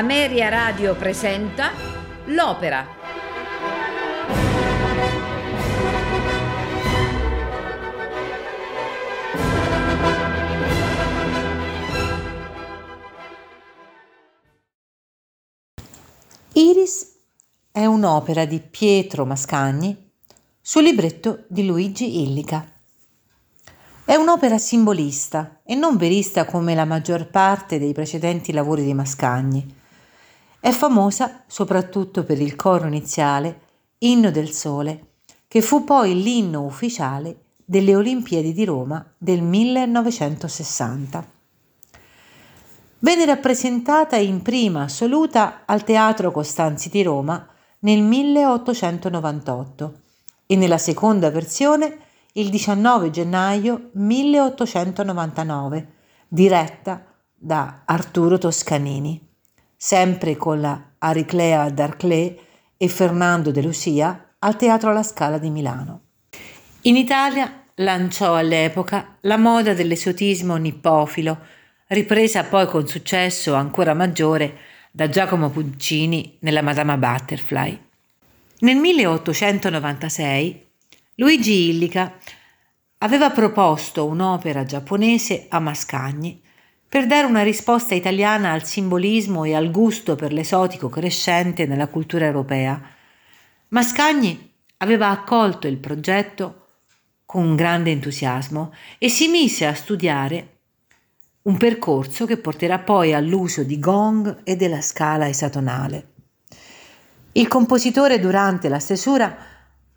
Ameria Radio presenta L'Opera. Iris è un'opera di Pietro Mascagni sul libretto di Luigi Illica. È un'opera simbolista e non verista come la maggior parte dei precedenti lavori di Mascagni. È famosa soprattutto per il coro iniziale, Inno del Sole, che fu poi l'inno ufficiale delle Olimpiadi di Roma del 1960. Venne rappresentata in prima assoluta al Teatro Costanzi di Roma nel 1898 e nella seconda versione il 19 gennaio 1899, diretta da Arturo Toscanini, sempre con la Ariclea d'Arclé e Fernando de Lucia al Teatro alla Scala di Milano. In Italia lanciò all'epoca la moda dell'esotismo nippofilo, ripresa poi con successo ancora maggiore da Giacomo Puccini nella Madama Butterfly. Nel 1896 Luigi Illica aveva proposto un'opera giapponese a Mascagni per dare una risposta italiana al simbolismo e al gusto per l'esotico crescente nella cultura europea. Mascagni aveva accolto il progetto con grande entusiasmo e si mise a studiare un percorso che porterà poi all'uso di gong e della scala esatonale. Il compositore durante la stesura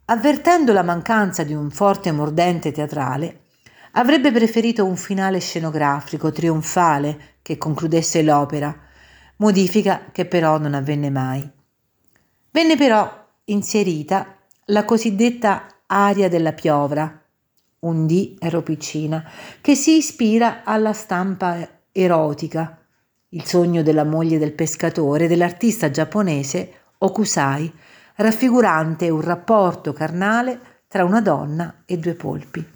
Avvertendo la mancanza di un forte mordente teatrale, avrebbe preferito un finale scenografico trionfale che concludesse l'opera, modifica che però non avvenne mai. Venne però inserita la cosiddetta aria della piovra, un D piccina, che si ispira alla stampa erotica, il sogno della moglie del pescatore dell'artista giapponese Okusai, raffigurante un rapporto carnale tra una donna e due polpi.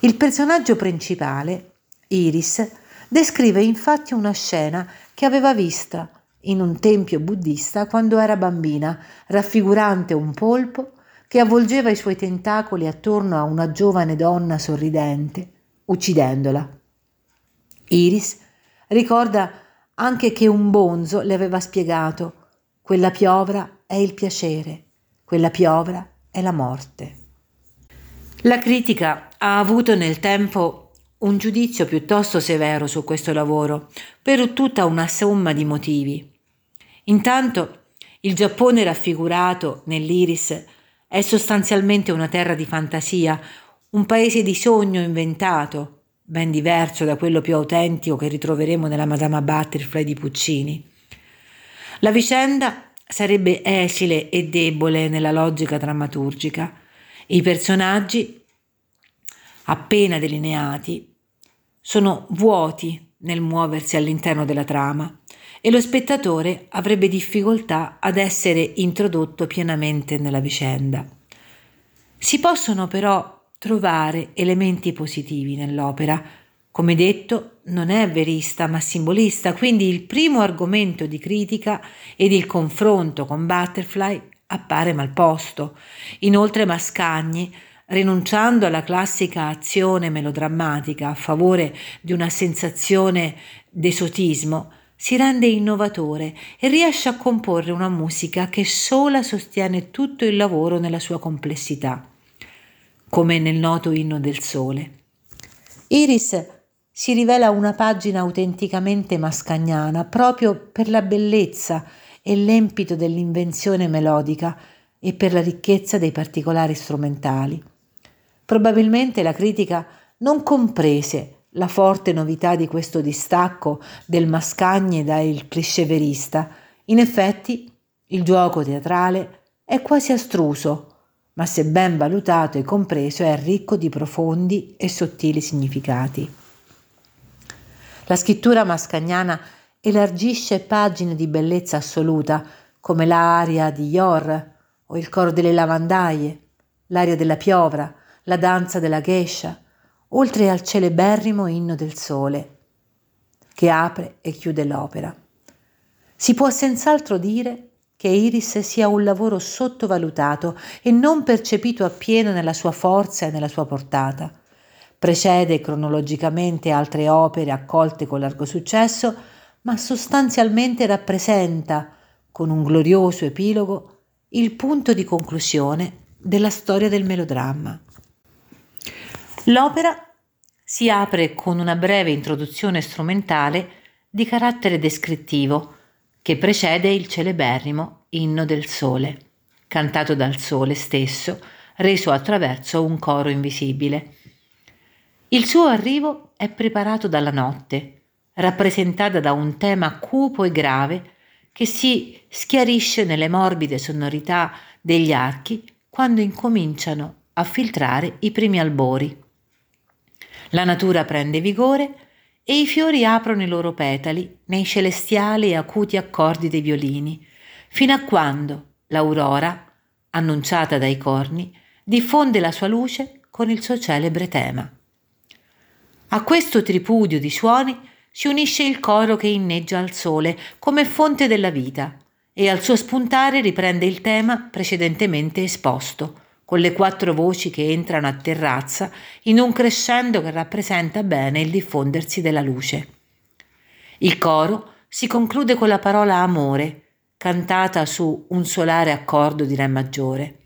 Il personaggio principale, Iris, descrive infatti una scena che aveva vista in un tempio buddista quando era bambina, raffigurante un polpo che avvolgeva i suoi tentacoli attorno a una giovane donna sorridente, uccidendola. Iris ricorda anche che un bonzo le aveva spiegato quella piovra è il piacere, quella piovra è la morte. La critica ha avuto nel tempo un giudizio piuttosto severo su questo lavoro, per tutta una somma di motivi. Intanto, il Giappone raffigurato nell'Iris è sostanzialmente una terra di fantasia, un paese di sogno inventato, ben diverso da quello più autentico che ritroveremo nella Madama Butterfly di Puccini. La vicenda sarebbe esile e debole nella logica drammaturgica. I personaggi, appena delineati, sono vuoti nel muoversi all'interno della trama e lo spettatore avrebbe difficoltà ad essere introdotto pienamente nella vicenda. Si possono però trovare elementi positivi nell'opera, come detto, non è verista ma simbolista, quindi il primo argomento di critica ed il confronto con Butterfly appare mal posto. Inoltre Mascagni, rinunciando alla classica azione melodrammatica a favore di una sensazione d'esotismo, si rende innovatore e riesce a comporre una musica che sola sostiene tutto il lavoro nella sua complessità, come nel noto inno del sole. Iris si rivela una pagina autenticamente mascagnana proprio per la bellezza e l'empito dell'invenzione melodica e per la ricchezza dei particolari strumentali. Probabilmente la critica non comprese la forte novità di questo distacco del Mascagni dal cliché verista. In effetti, il gioco teatrale è quasi astruso, ma se ben valutato e compreso è ricco di profondi e sottili significati. La scrittura mascagnana elargisce pagine di bellezza assoluta, come l'aria di Yor o il coro delle lavandaie, l'aria della piovra, la danza della gescia, oltre al celeberrimo inno del sole, che apre e chiude l'opera. Si può senz'altro dire che Iris sia un lavoro sottovalutato e non percepito appieno nella sua forza e nella sua portata. Precede cronologicamente altre opere accolte con largo successo, ma sostanzialmente rappresenta, con un glorioso epilogo, il punto di conclusione della storia del melodramma. L'opera si apre con una breve introduzione strumentale di carattere descrittivo che precede il celeberrimo Inno del Sole, cantato dal Sole stesso, reso attraverso un coro invisibile. Il suo arrivo è preparato dalla notte, rappresentata da un tema cupo e grave che si schiarisce nelle morbide sonorità degli archi quando incominciano a filtrare i primi albori. La natura prende vigore e i fiori aprono i loro petali nei celestiali e acuti accordi dei violini, fino a quando l'aurora, annunciata dai corni, diffonde la sua luce con il suo celebre tema. A questo tripudio di suoni si unisce il coro che inneggia al sole come fonte della vita e al suo spuntare riprende il tema precedentemente esposto con le quattro voci che entrano a terrazza in un crescendo che rappresenta bene il diffondersi della luce. Il coro si conclude con la parola amore, cantata su un solare accordo di Re maggiore.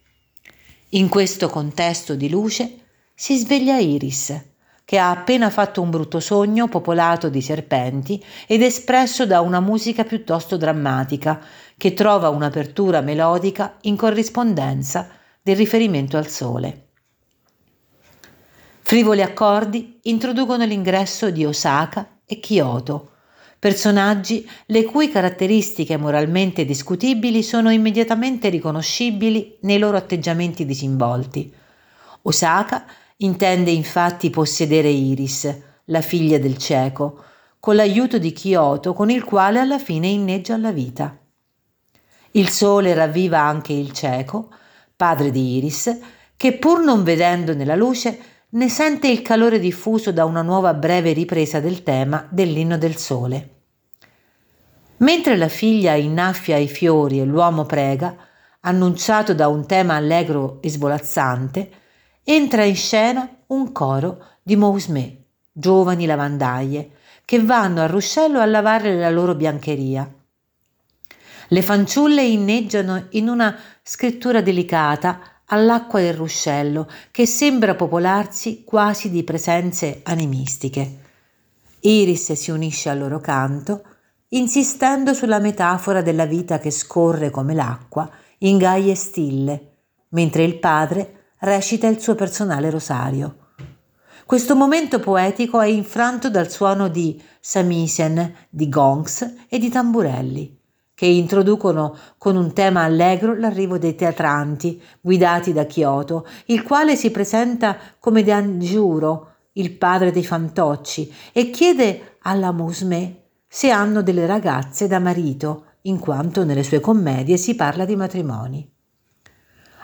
In questo contesto di luce si sveglia Iris, che ha appena fatto un brutto sogno popolato di serpenti ed espresso da una musica piuttosto drammatica, che trova un'apertura melodica in corrispondenza del riferimento al sole. Frivoli accordi introducono l'ingresso di Osaka e Kyoto, personaggi le cui caratteristiche moralmente discutibili sono immediatamente riconoscibili nei loro atteggiamenti disinvolti. Osaka intende infatti possedere Iris, la figlia del cieco, con l'aiuto di Kyoto con il quale alla fine inneggia alla vita. Il sole ravviva anche il cieco, padre di Iris, che pur non vedendo nella luce ne sente il calore diffuso da una nuova breve ripresa del tema dell'inno del sole. Mentre la figlia innaffia i fiori e l'uomo prega, annunciato da un tema allegro e svolazzante, entra in scena un coro di Mousmé, giovani lavandaie, che vanno al ruscello a lavare la loro biancheria. Le fanciulle inneggiano in una scrittura delicata all'acqua del ruscello che sembra popolarsi quasi di presenze animistiche. Iris si unisce al loro canto, insistendo sulla metafora della vita che scorre come l'acqua in gaie stille, mentre il padre recita il suo personale rosario. Questo momento poetico è infranto dal suono di samisen, di gongs e di tamburelli che introducono con un tema allegro l'arrivo dei teatranti guidati da Kyoto, il quale si presenta come Danjuro, il padre dei fantocci, e chiede alla Musme se hanno delle ragazze da marito, in quanto nelle sue commedie si parla di matrimoni.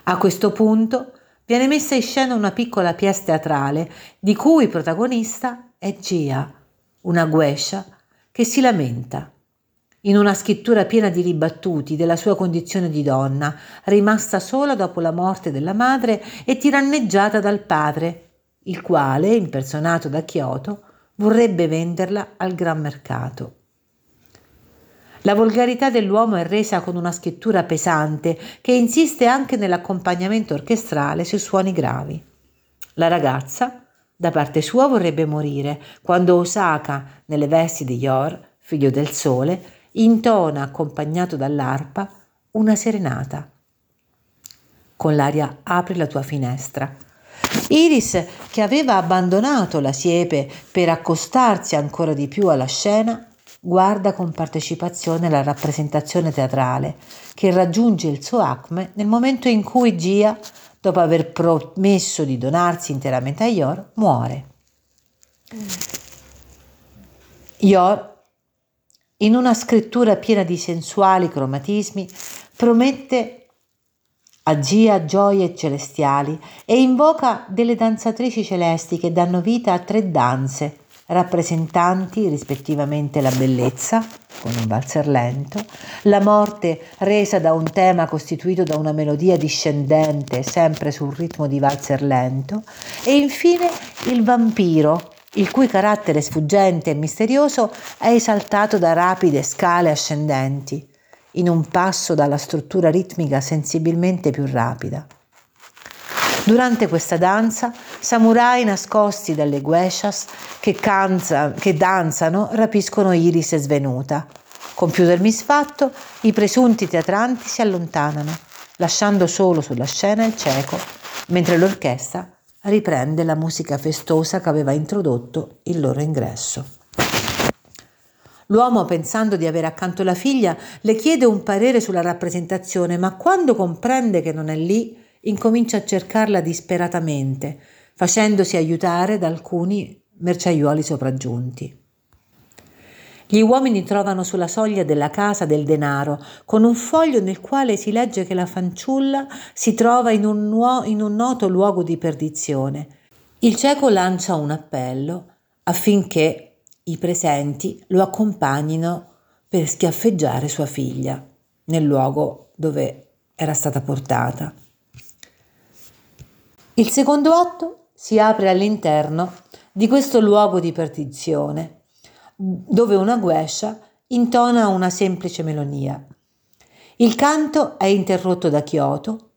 A questo punto viene messa in scena una piccola pièce teatrale di cui protagonista è Gia, una guescia che si lamenta in una scrittura piena di ribattuti della sua condizione di donna, rimasta sola dopo la morte della madre e tiranneggiata dal padre, il quale, impersonato da Kyoto, vorrebbe venderla al gran mercato. La volgarità dell'uomo è resa con una scrittura pesante che insiste anche nell'accompagnamento orchestrale su suoni gravi. La ragazza, da parte sua, vorrebbe morire quando Osaka, nelle vesti di Yor, figlio del sole, intona, accompagnato dall'arpa, una serenata. Con l'aria apri la tua finestra. Iris, che aveva abbandonato la siepe per accostarsi ancora di più alla scena, guarda con partecipazione la rappresentazione teatrale, che raggiunge il suo acme nel momento in cui Gia, dopo aver promesso di donarsi interamente a Yor, muore. Yor in una scrittura piena di sensuali cromatismi, promette a Gia gioie celestiali e invoca delle danzatrici celesti che danno vita a tre danze, rappresentanti rispettivamente la bellezza, con un valzer lento, la morte resa da un tema costituito da una melodia discendente sempre sul ritmo di valzer lento e infine il vampiro, il cui carattere sfuggente e misterioso è esaltato da rapide scale ascendenti, in un passo dalla struttura ritmica sensibilmente più rapida. Durante questa danza, samurai nascosti dalle gueshas che, canza, che danzano rapiscono Iris svenuta. Compiuto il misfatto, i presunti teatranti si allontanano, lasciando solo sulla scena il cieco, mentre l'orchestra riprende la musica festosa che aveva introdotto il loro ingresso. L'uomo, pensando di avere accanto la figlia, le chiede un parere sulla rappresentazione, ma quando comprende che non è lì, incomincia a cercarla disperatamente, facendosi aiutare da alcuni merciaiuoli sopraggiunti. Gli uomini trovano sulla soglia della casa del denaro, con un foglio nel quale si legge che la fanciulla si trova in un, nuo- in un noto luogo di perdizione. Il cieco lancia un appello affinché i presenti lo accompagnino per schiaffeggiare sua figlia nel luogo dove era stata portata. Il secondo atto si apre all'interno di questo luogo di perdizione, dove una guescia intona una semplice melodia. Il canto è interrotto da Kyoto,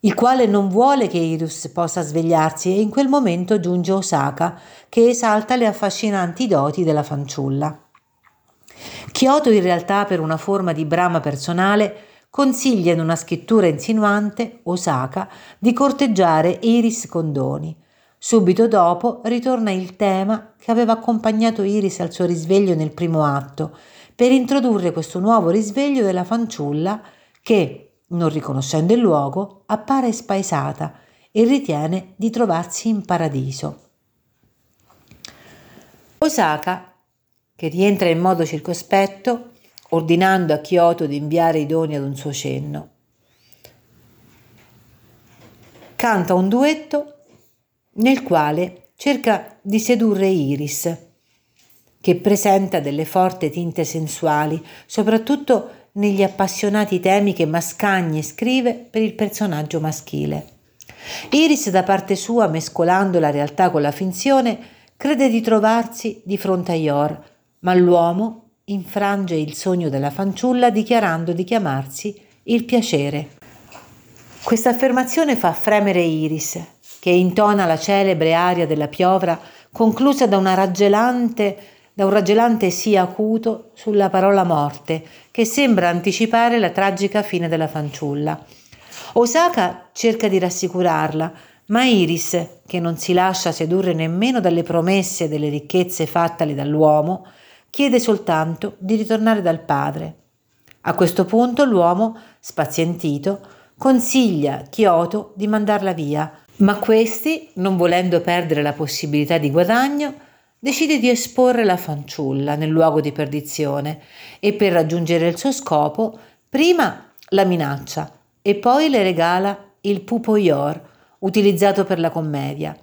il quale non vuole che Irus possa svegliarsi e in quel momento giunge Osaka che esalta le affascinanti doti della fanciulla. Kyoto in realtà per una forma di brama personale consiglia in una scrittura insinuante, Osaka, di corteggiare Iris con doni. Subito dopo ritorna il tema che aveva accompagnato Iris al suo risveglio nel primo atto, per introdurre questo nuovo risveglio della fanciulla che, non riconoscendo il luogo, appare spaesata e ritiene di trovarsi in paradiso. Osaka, che rientra in modo circospetto, ordinando a Kyoto di inviare i doni ad un suo cenno. Canta un duetto nel quale cerca di sedurre Iris, che presenta delle forti tinte sensuali, soprattutto negli appassionati temi che Mascagni scrive per il personaggio maschile. Iris, da parte sua, mescolando la realtà con la finzione, crede di trovarsi di fronte a Yor, ma l'uomo infrange il sogno della fanciulla dichiarando di chiamarsi il piacere. Questa affermazione fa fremere Iris, che intona la celebre aria della piovra conclusa da, da un raggelante sì acuto sulla parola morte, che sembra anticipare la tragica fine della fanciulla. Osaka cerca di rassicurarla, ma Iris, che non si lascia sedurre nemmeno dalle promesse delle ricchezze fattali dall'uomo, chiede soltanto di ritornare dal padre. A questo punto l'uomo, spazientito, consiglia Kyoto di mandarla via, ma questi, non volendo perdere la possibilità di guadagno, decide di esporre la fanciulla nel luogo di perdizione e per raggiungere il suo scopo prima la minaccia e poi le regala il pupo Yor, utilizzato per la commedia.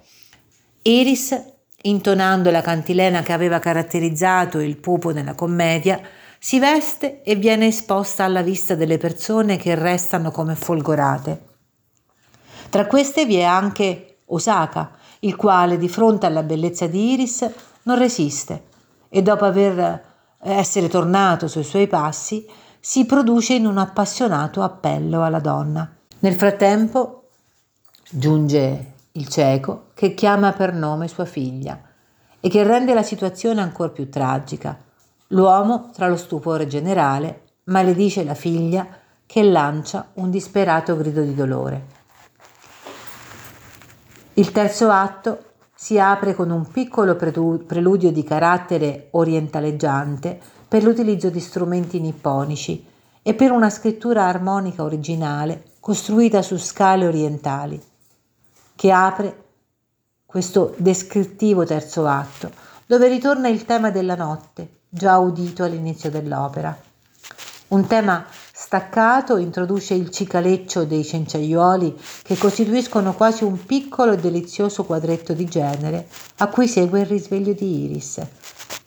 Iris Intonando la cantilena che aveva caratterizzato il pupo nella commedia, si veste e viene esposta alla vista delle persone che restano come folgorate. Tra queste vi è anche Osaka, il quale di fronte alla bellezza di Iris non resiste e dopo aver eh, essere tornato sui suoi passi si produce in un appassionato appello alla donna. Nel frattempo giunge il cieco, che chiama per nome sua figlia e che rende la situazione ancora più tragica. L'uomo, tra lo stupore generale, maledice la figlia che lancia un disperato grido di dolore. Il terzo atto si apre con un piccolo preludio di carattere orientaleggiante per l'utilizzo di strumenti nipponici e per una scrittura armonica originale costruita su scale orientali che apre questo descrittivo terzo atto, dove ritorna il tema della notte, già udito all'inizio dell'opera. Un tema staccato introduce il cicaleccio dei cenciaiuoli che costituiscono quasi un piccolo e delizioso quadretto di genere a cui segue il risveglio di Iris,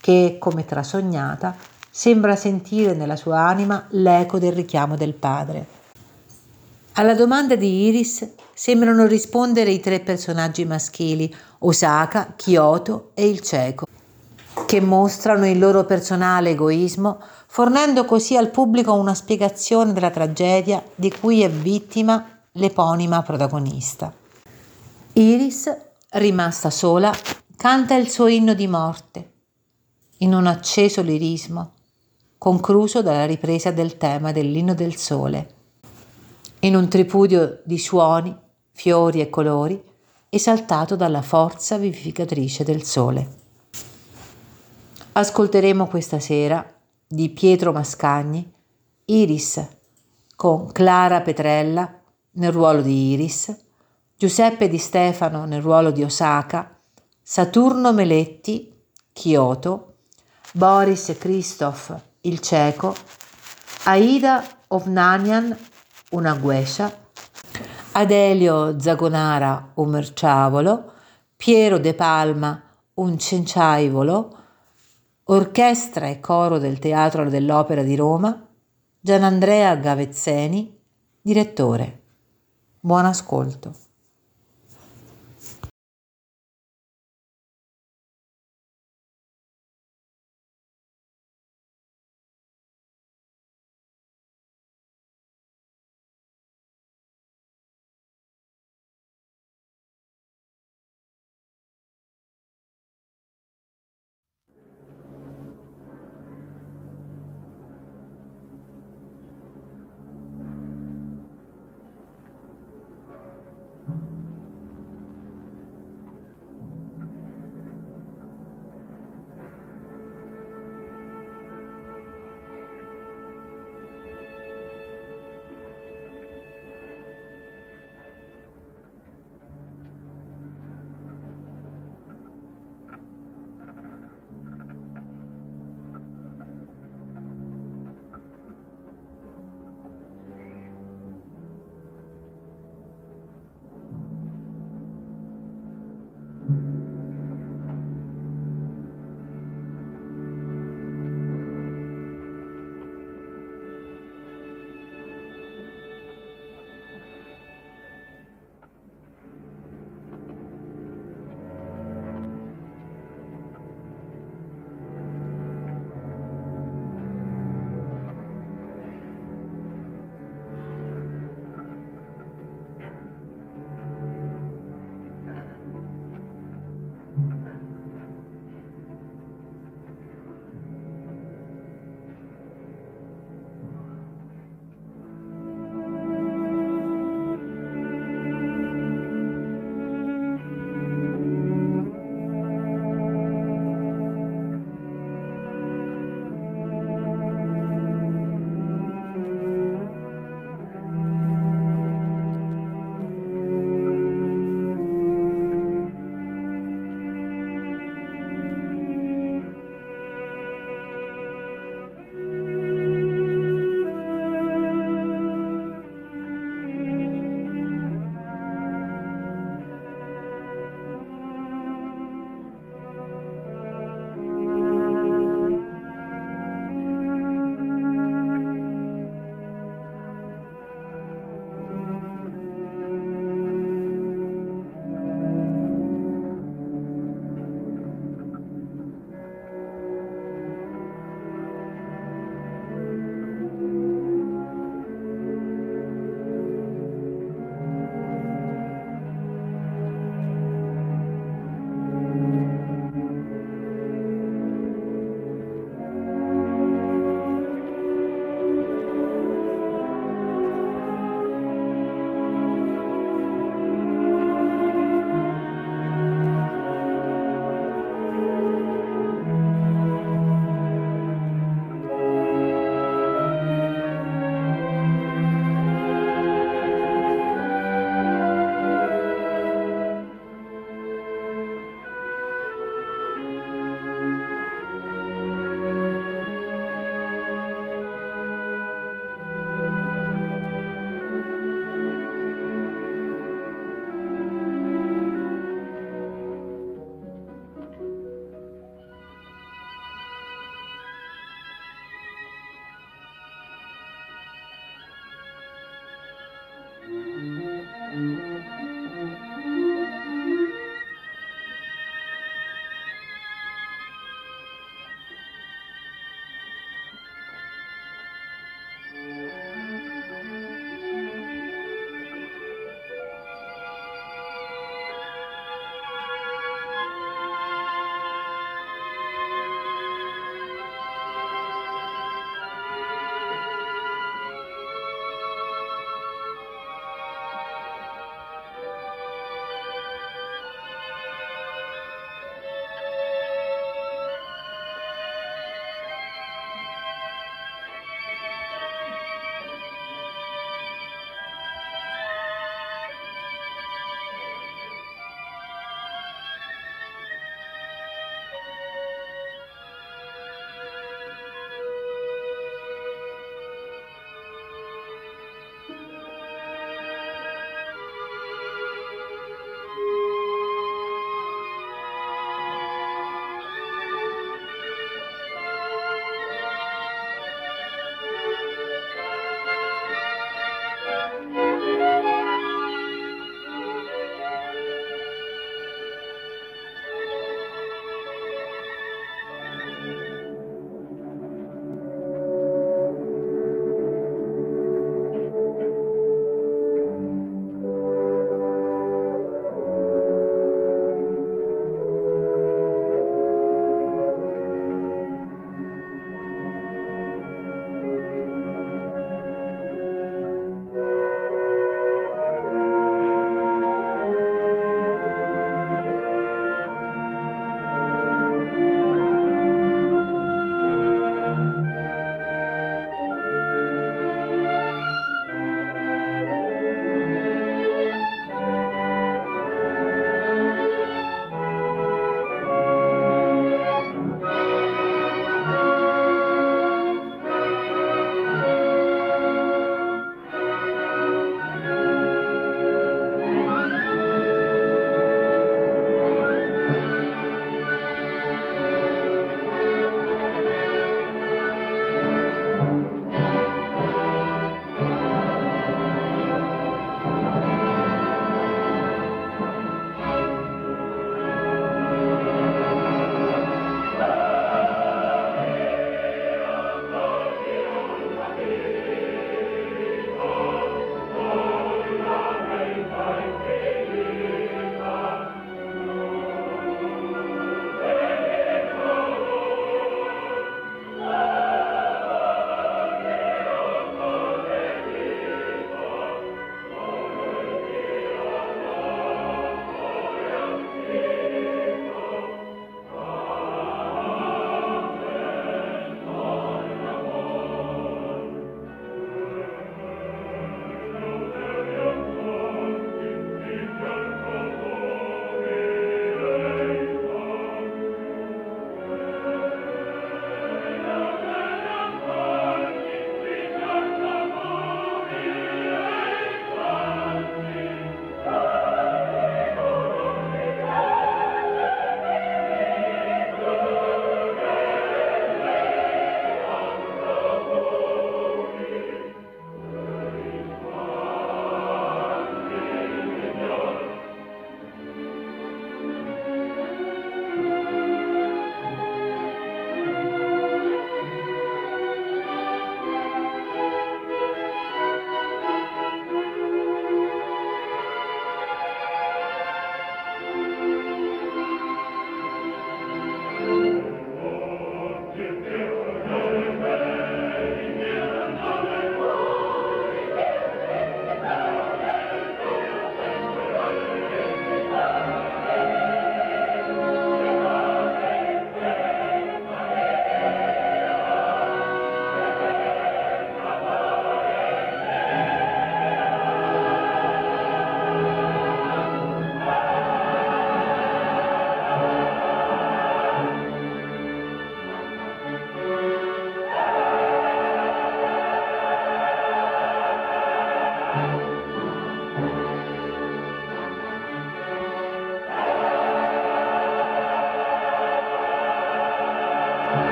che, come trasognata, sembra sentire nella sua anima l'eco del richiamo del padre. Alla domanda di Iris sembrano rispondere i tre personaggi maschili, Osaka, Kyoto e il cieco, che mostrano il loro personale egoismo, fornendo così al pubblico una spiegazione della tragedia di cui è vittima l'eponima protagonista. Iris, rimasta sola, canta il suo inno di morte, in un acceso lirismo, concluso dalla ripresa del tema dell'inno del sole in un tripudio di suoni, fiori e colori, esaltato dalla forza vivificatrice del sole. Ascolteremo questa sera di Pietro Mascagni Iris con Clara Petrella nel ruolo di Iris, Giuseppe Di Stefano nel ruolo di Osaka, Saturno Meletti, Kyoto, Boris Christoph, il cieco, Aida Ovnanian una guescia, Adelio Zagonara un merciavolo, Piero De Palma un cenciaivolo, orchestra e coro del Teatro dell'Opera di Roma, Gianandrea Gavezzeni, direttore. Buon ascolto.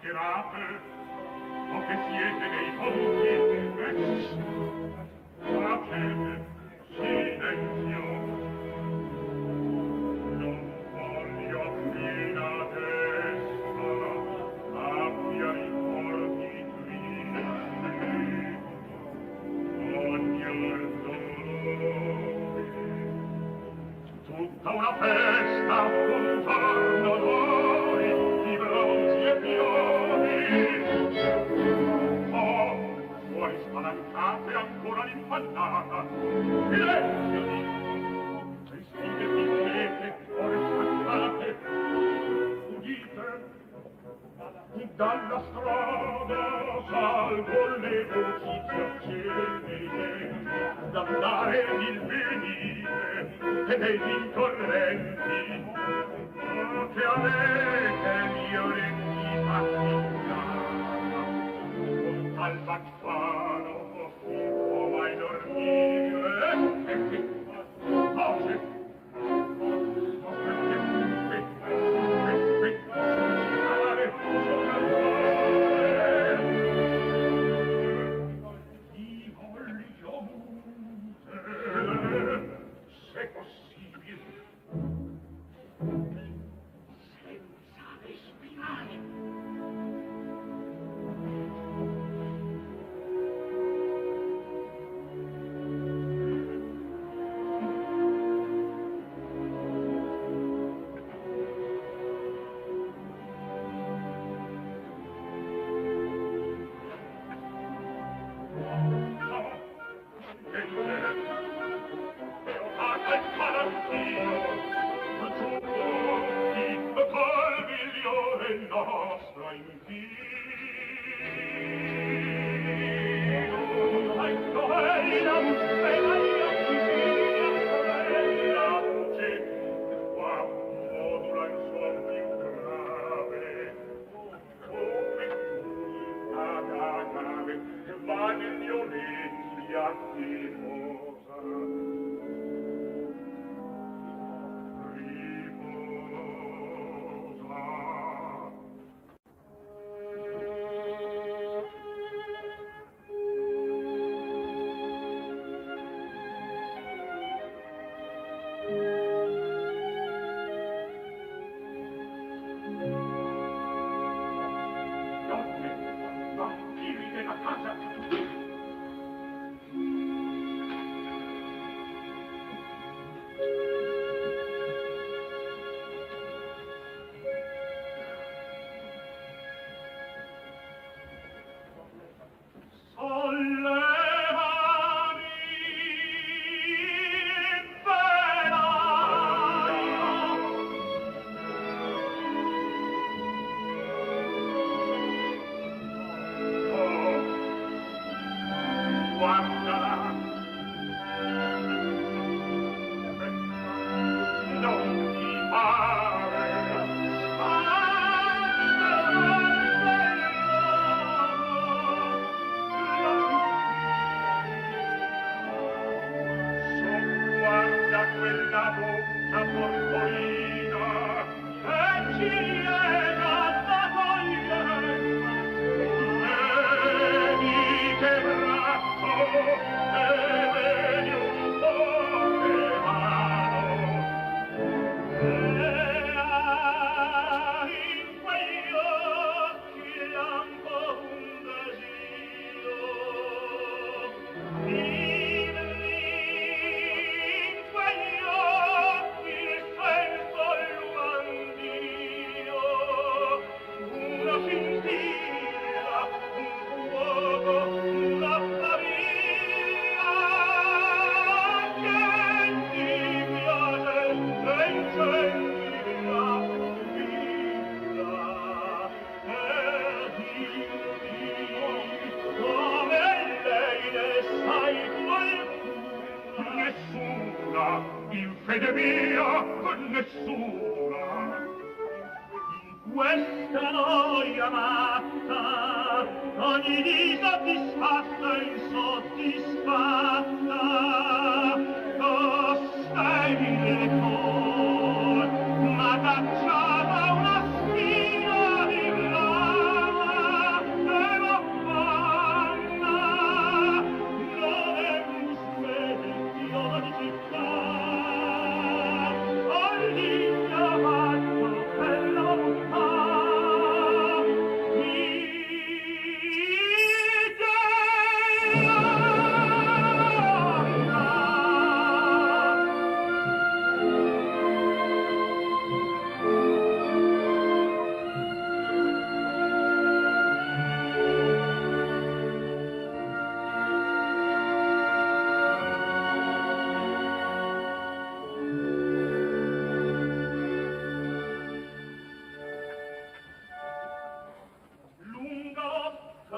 mascherate o che siete dei folli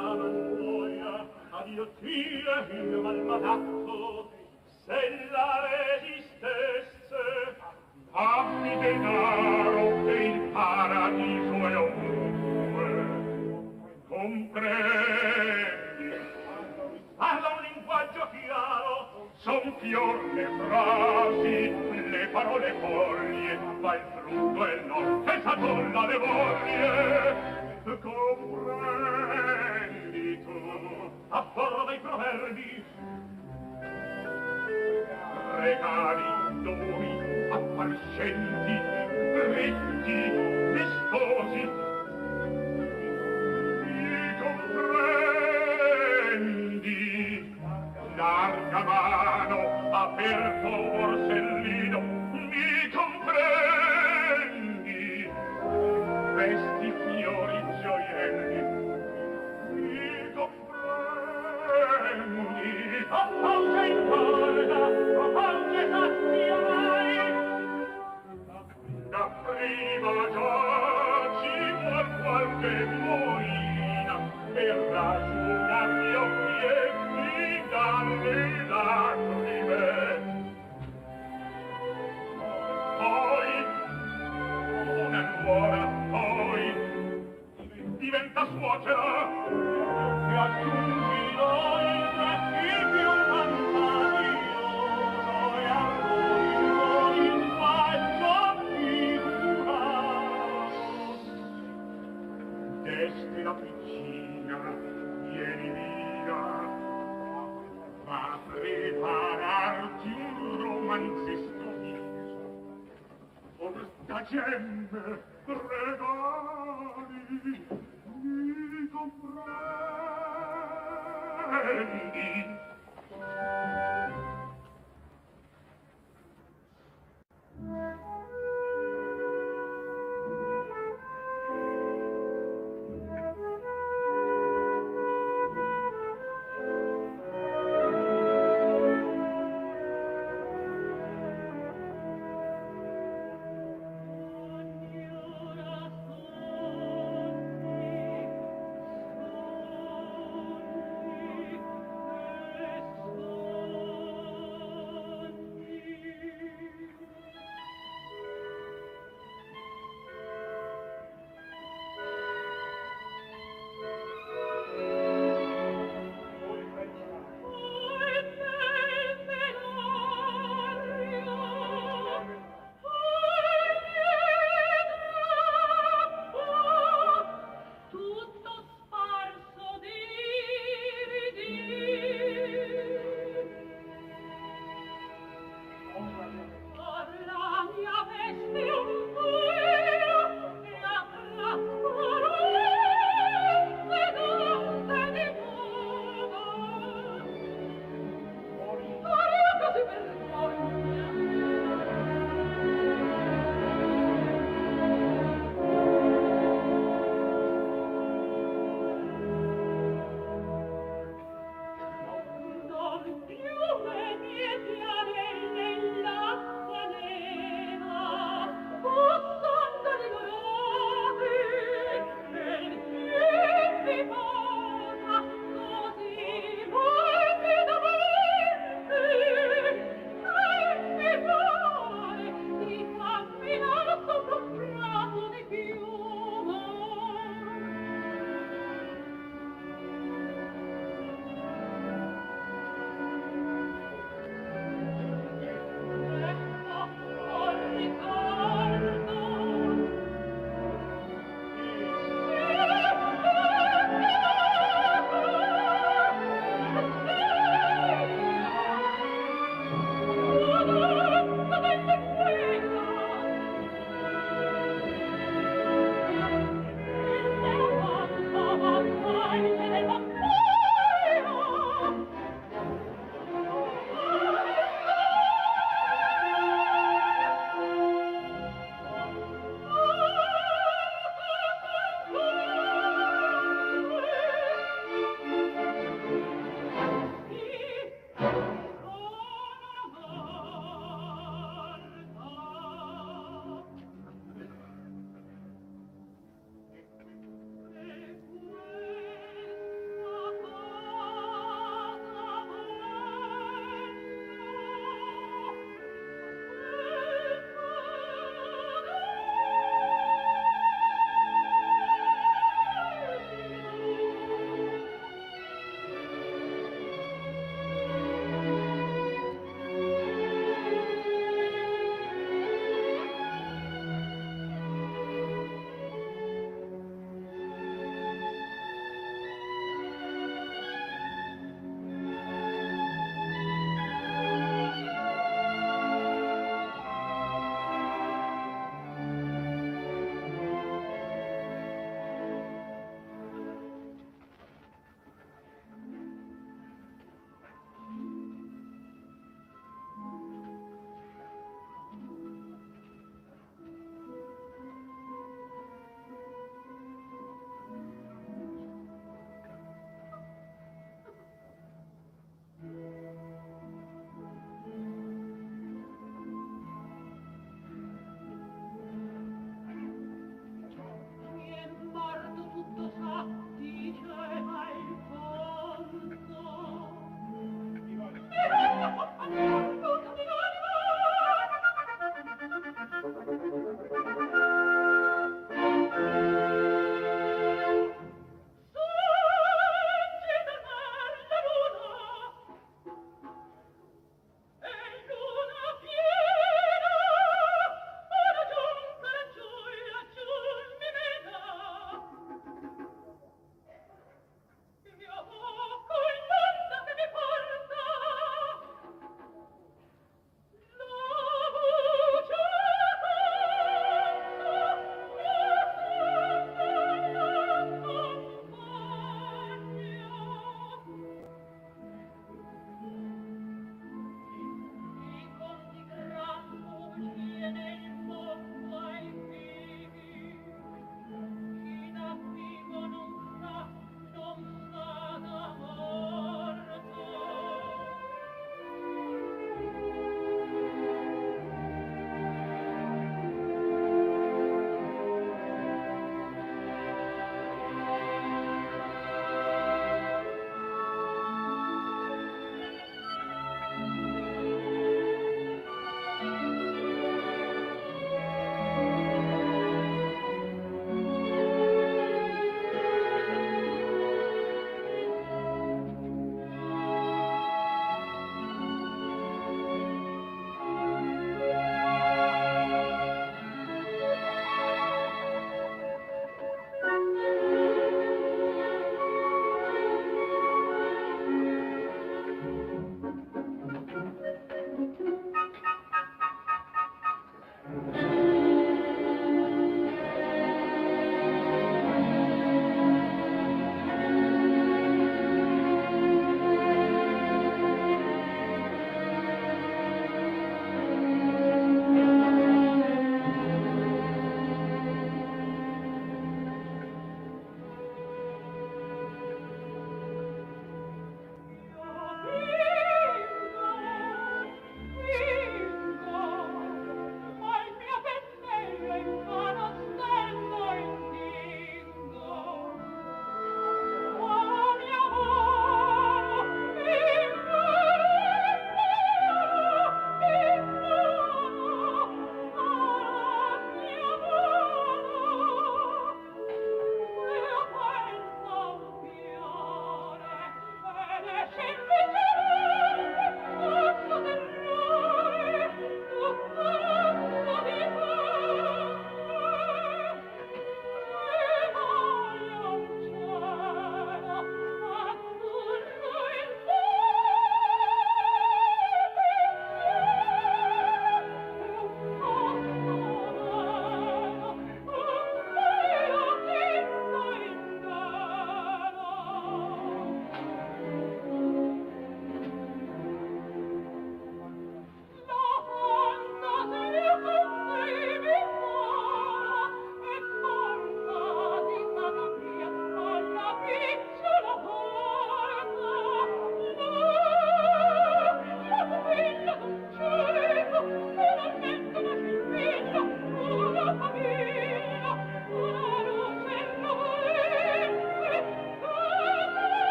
memoria a Dio tia il malmatazzo se la resistesse dammi denaro che il paradiso è ovunque. Comprendi parla un linguaggio chiaro son fior le frasi le parole foglie ma il frutto è il nostro senza tolla le voglie comprendi a porro dei proverbi. Regali doni appariscenti ricchi vistosi شعب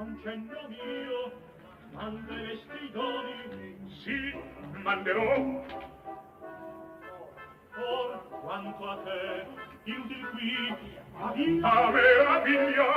concendo mio manderesti i doni sì manderò. Or quanto a te inutil qui a a meraviglia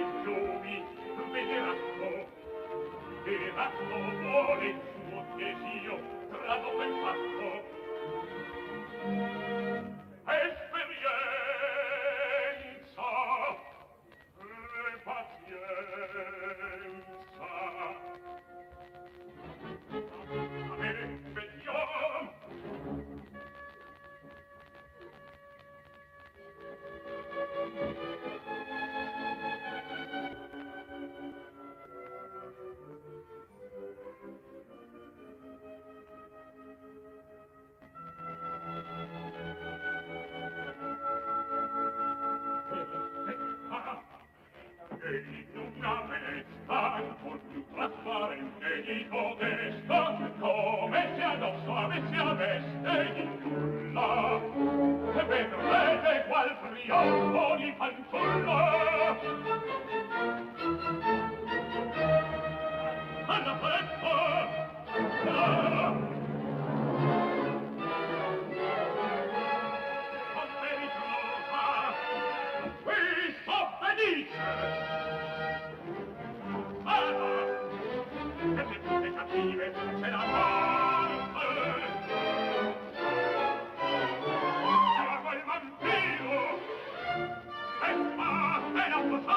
ai fiumi e venerando vuole il suo desio tradotto in fatto? E vegli codesta, come se addosso avessi la veste di nulla. E ben qual trionfo di fanciulla,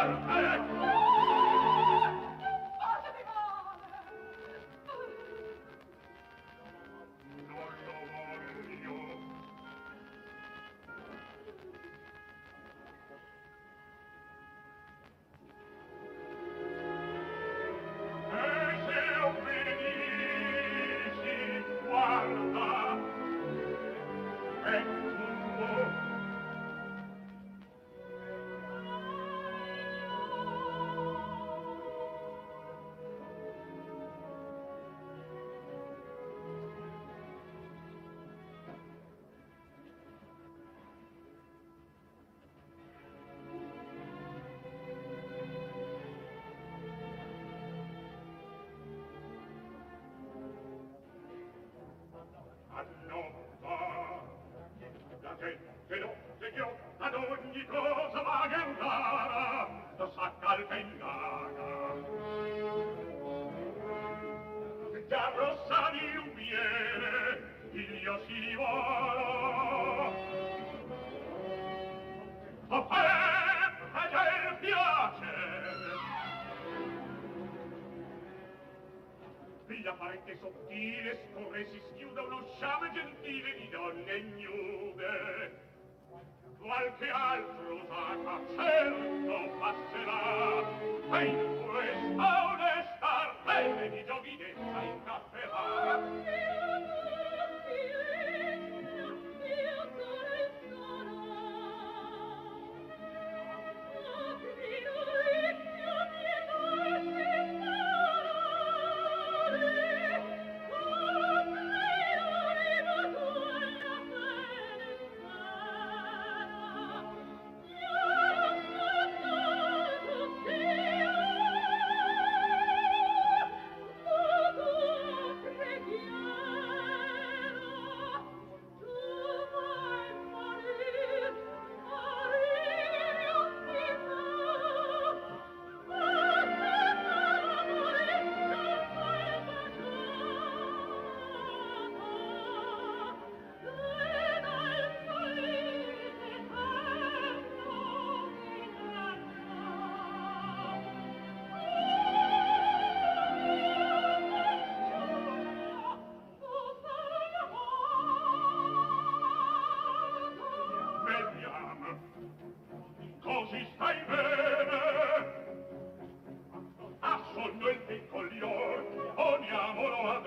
Arcadic! che si schiuda uno sciame gentile di donne ignude. Qualche altro usaca certo passerà, e in questa onesta rene di giovinezza incapperà.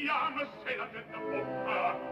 vediamo se la gente può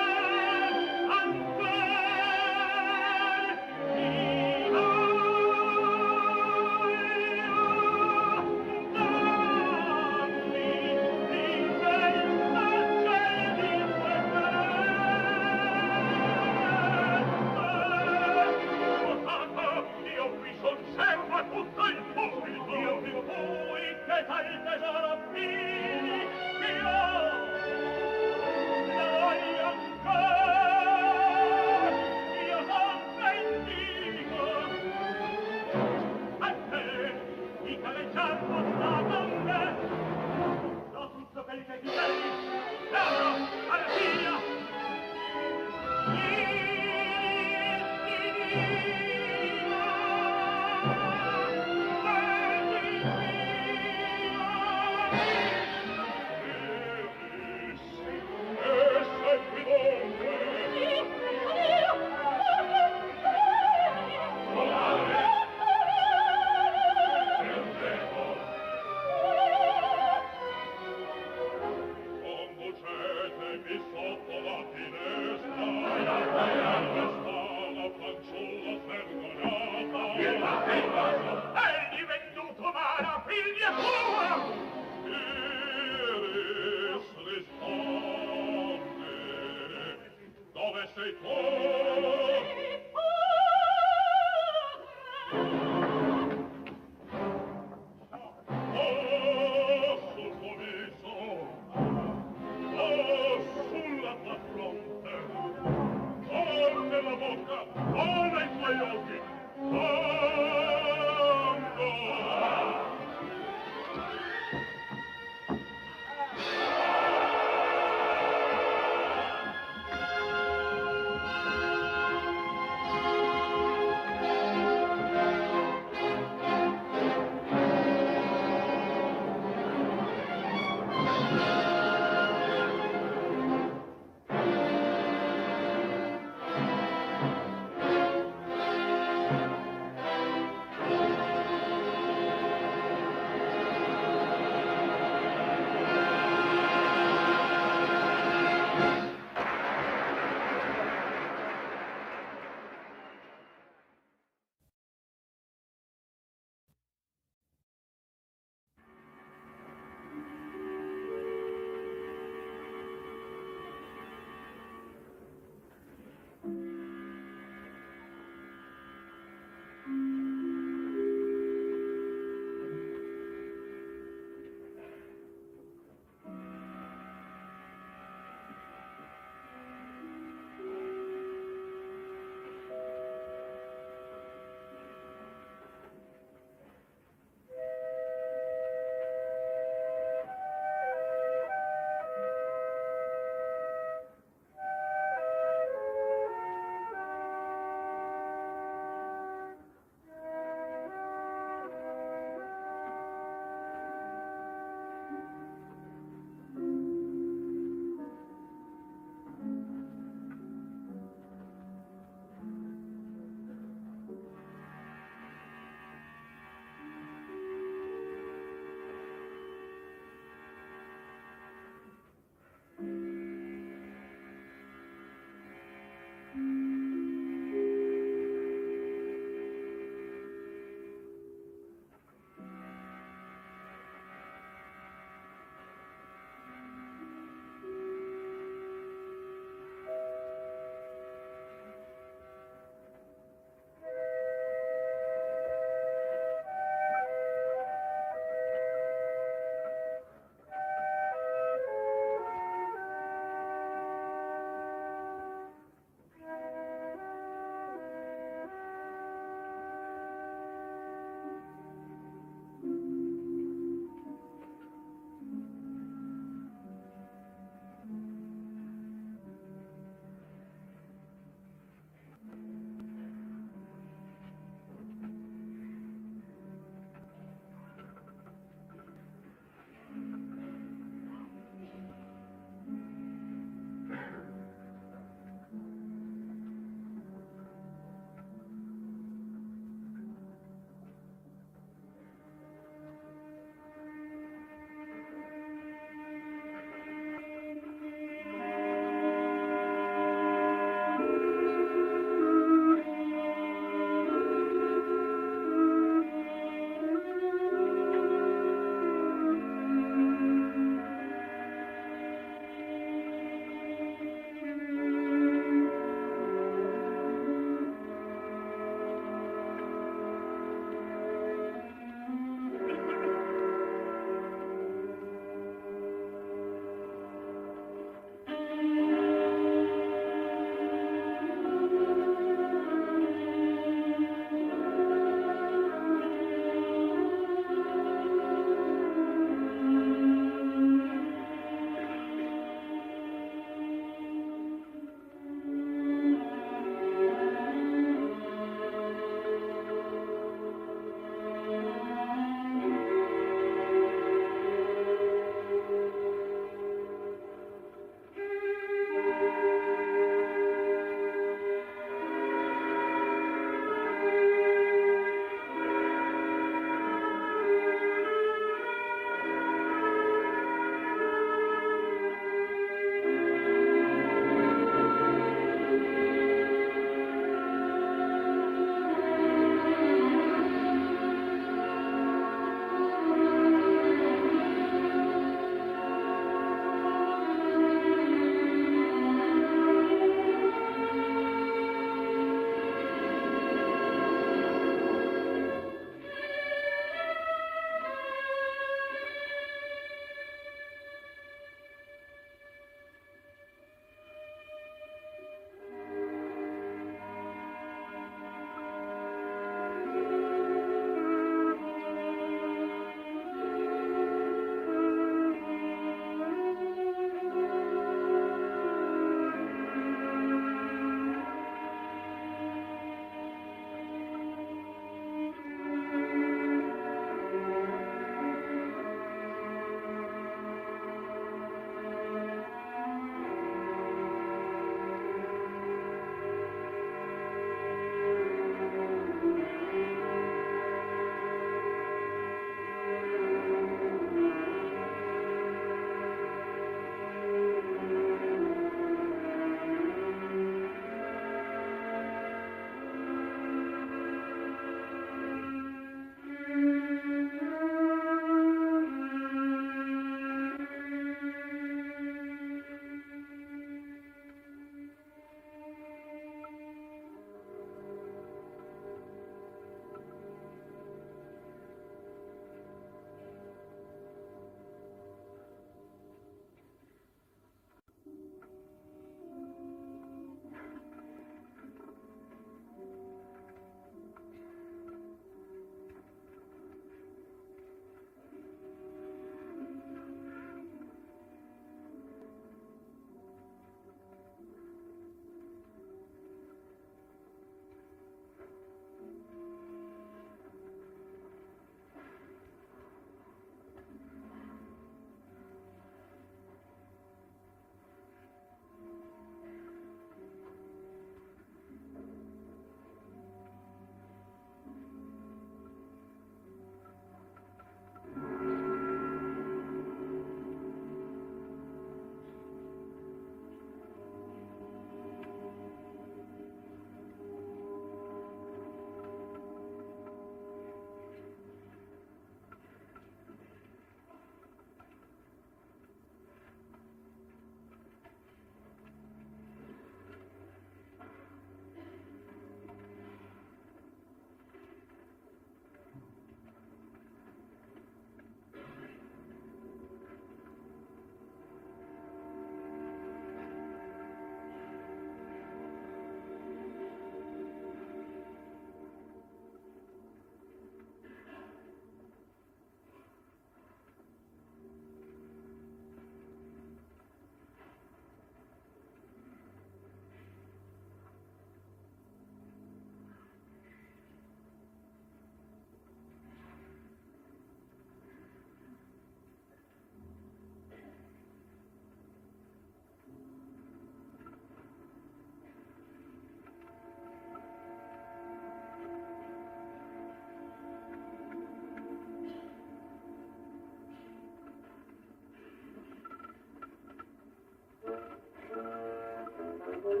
Thank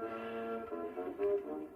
you.